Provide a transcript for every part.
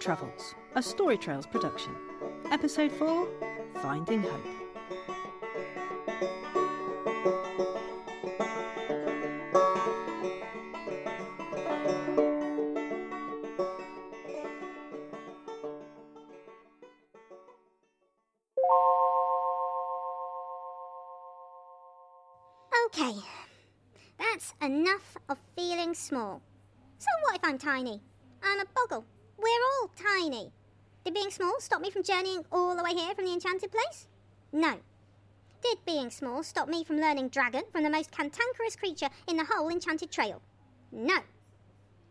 Travels, a Story Trails production. Episode 4 Finding Hope. Okay, that's enough of feeling small. So what if I'm tiny? I'm a boggle. We're all tiny. Did being small stop me from journeying all the way here from the enchanted place? No. Did being small stop me from learning dragon from the most cantankerous creature in the whole enchanted trail? No.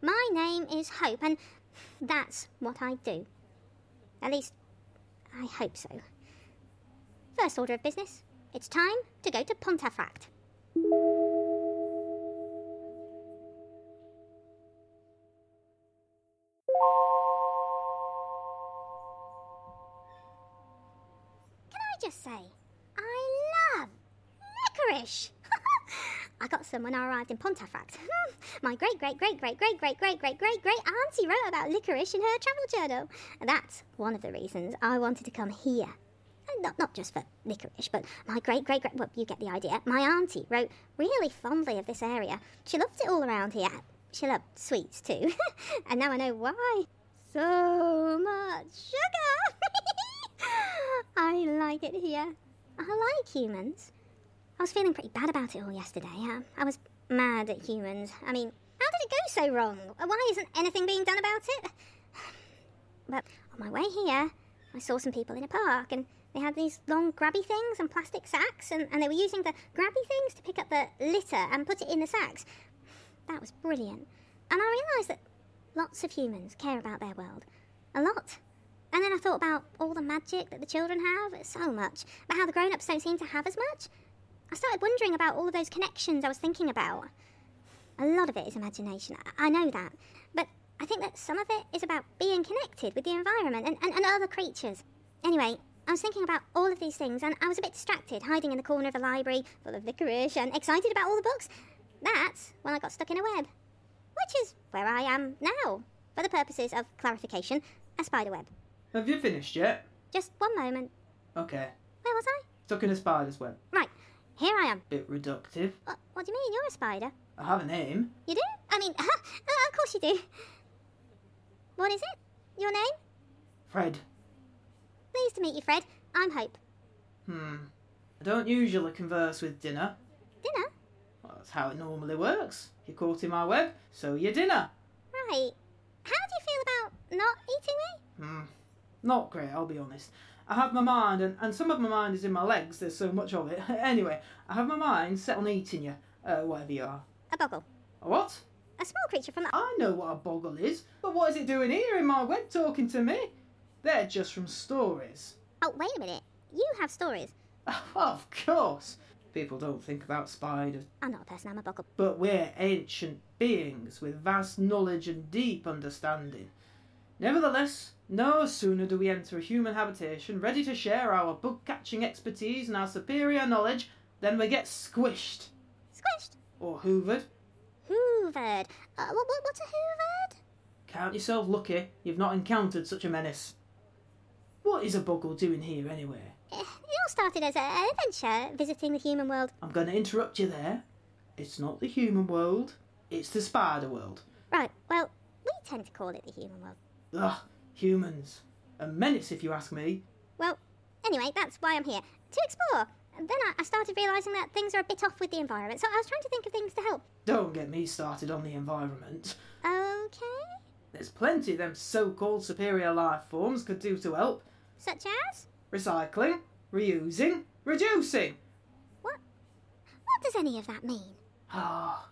My name is Hope, and that's what I do. At least, I hope so. First order of business. It's time to go to Pontefract. Licorice. I got some when I arrived in Pontefract. My great great great great great great great great great great auntie wrote about licorice in her travel journal. That's one of the reasons I wanted to come here. Not, not just for licorice, but my great great great. Well, you get the idea. My auntie wrote really fondly of this area. She loved it all around here. She loved sweets too. and now I know why. So much sugar. I like it here. I like humans. I was feeling pretty bad about it all yesterday. Uh, I was mad at humans. I mean, how did it go so wrong? Why isn't anything being done about it? But on my way here, I saw some people in a park and they had these long grabby things and plastic sacks and, and they were using the grabby things to pick up the litter and put it in the sacks. That was brilliant. And I realised that lots of humans care about their world. A lot. And then I thought about all the magic that the children have, so much, but how the grown ups don't seem to have as much. I started wondering about all of those connections I was thinking about. A lot of it is imagination, I- I know that. But I think that some of it is about being connected with the environment and, and, and other creatures. Anyway, I was thinking about all of these things and I was a bit distracted, hiding in the corner of a library full of licorice and excited about all the books. That's when I got stuck in a web. Which is where I am now, for the purposes of clarification, a spider web. Have you finished yet? Just one moment. Okay. Where was I? Stuck in a spider's web. Right, here I am. Bit reductive. What, what do you mean? You're a spider. I have a name. You do? I mean, of course you do. What is it? Your name? Fred. Pleased to meet you, Fred. I'm Hope. Hmm. I don't usually converse with dinner. Dinner? Well, that's how it normally works. You're caught in my web, so you're dinner. Right. How do you feel about not eating me? Hmm. Not great, I'll be honest. I have my mind, and, and some of my mind is in my legs, there's so much of it. anyway, I have my mind set on eating you, uh, whatever you are. A boggle. A what? A small creature from the. I know what a boggle is, but what is it doing here in my web talking to me? They're just from stories. Oh, wait a minute. You have stories. of course. People don't think about spiders, I'm not a person, I'm a boggle. but we're ancient beings with vast knowledge and deep understanding. Nevertheless, no sooner do we enter a human habitation ready to share our bug catching expertise and our superior knowledge than we get squished Squished. or hoovered. Hoovered. Uh, what, what, what's a hoovered? Count yourself lucky you've not encountered such a menace. What is a boggle doing here anyway? Eh, It all started as a- an adventure visiting the human world. I'm going to interrupt you there. It's not the human world, it's the spider world. Right, well, we tend to call it the human world. Ugh, humans. A menace if you ask me. Well, anyway, that's why I'm here. To explore. And then I, I started realising that things are a bit off with the environment, so I was trying to think of things to help. Don't get me started on the environment. Okay. There's plenty of them so-called superior life forms could do to help. Such as? Recycling, reusing, reducing. What? What does any of that mean? Ah.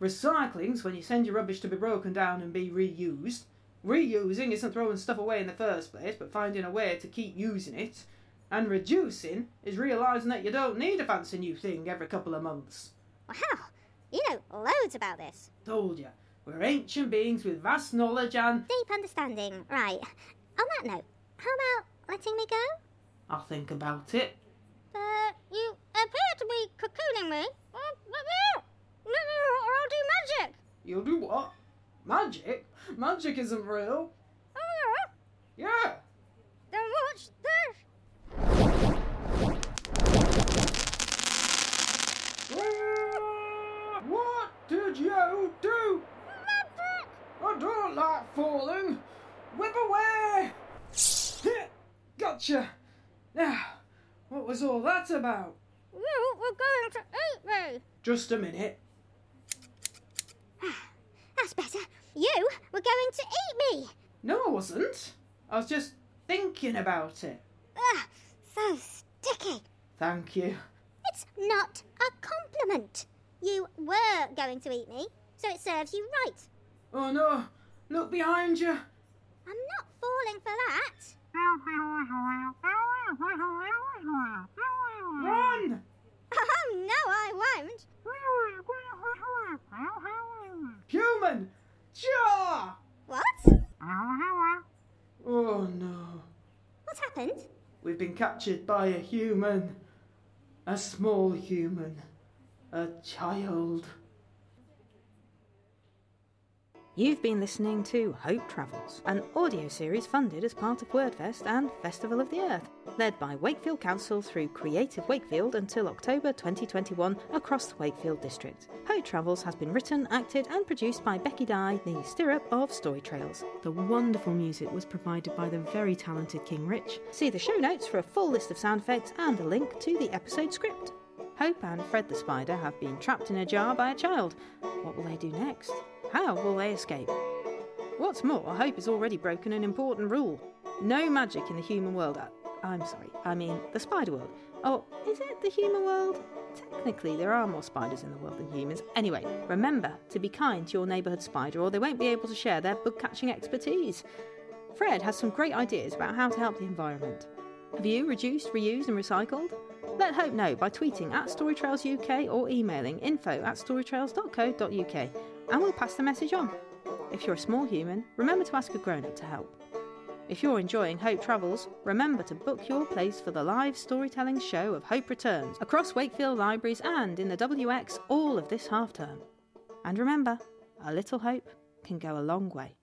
Recycling's when you send your rubbish to be broken down and be reused. Reusing isn't throwing stuff away in the first place, but finding a way to keep using it. And reducing is realising that you don't need a fancy new thing every couple of months. Wow, you know loads about this. Told you, we're ancient beings with vast knowledge and. Deep understanding. Right. On that note, how about letting me go? I'll think about it. Uh, you appear to be cocooning me. Let me out! Let me out or I'll do magic! You'll do what? Magic? Magic isn't real. Oh, Yeah. Then watch this. What did you do? Maverick! I don't like falling. Whip away! Gotcha. Now, what was all that about? You were going to eat me. Just a minute. That's better. You were going to eat me. No, I wasn't. I was just thinking about it. Ah, Ugh, so sticky. Thank you. It's not a compliment. You were going to eat me, so it serves you right. Oh no, look behind you. I'm not falling for that. Run! Oh, no, I won't. Human! Jaw! What? Oh no. What happened? We've been captured by a human. A small human. A child. You've been listening to Hope Travels, an audio series funded as part of WordFest and Festival of the Earth, led by Wakefield Council through Creative Wakefield until October 2021 across the Wakefield district. Hope Travels has been written, acted, and produced by Becky Dye, the stirrup of Story Trails. The wonderful music was provided by the very talented King Rich. See the show notes for a full list of sound effects and a link to the episode script. Hope and Fred the Spider have been trapped in a jar by a child. What will they do next? How will they escape? What's more, Hope has already broken an important rule. No magic in the human world. Uh, I'm sorry, I mean the spider world. Oh, is it the human world? Technically, there are more spiders in the world than humans. Anyway, remember to be kind to your neighbourhood spider or they won't be able to share their bug catching expertise. Fred has some great ideas about how to help the environment. Have you reduced, reused, and recycled? Let Hope know by tweeting at Storytrails UK or emailing info at storytrails.co.uk and we'll pass the message on. If you're a small human, remember to ask a grown up to help. If you're enjoying Hope Travels, remember to book your place for the live storytelling show of Hope Returns across Wakefield Libraries and in the WX all of this half term. And remember, a little hope can go a long way.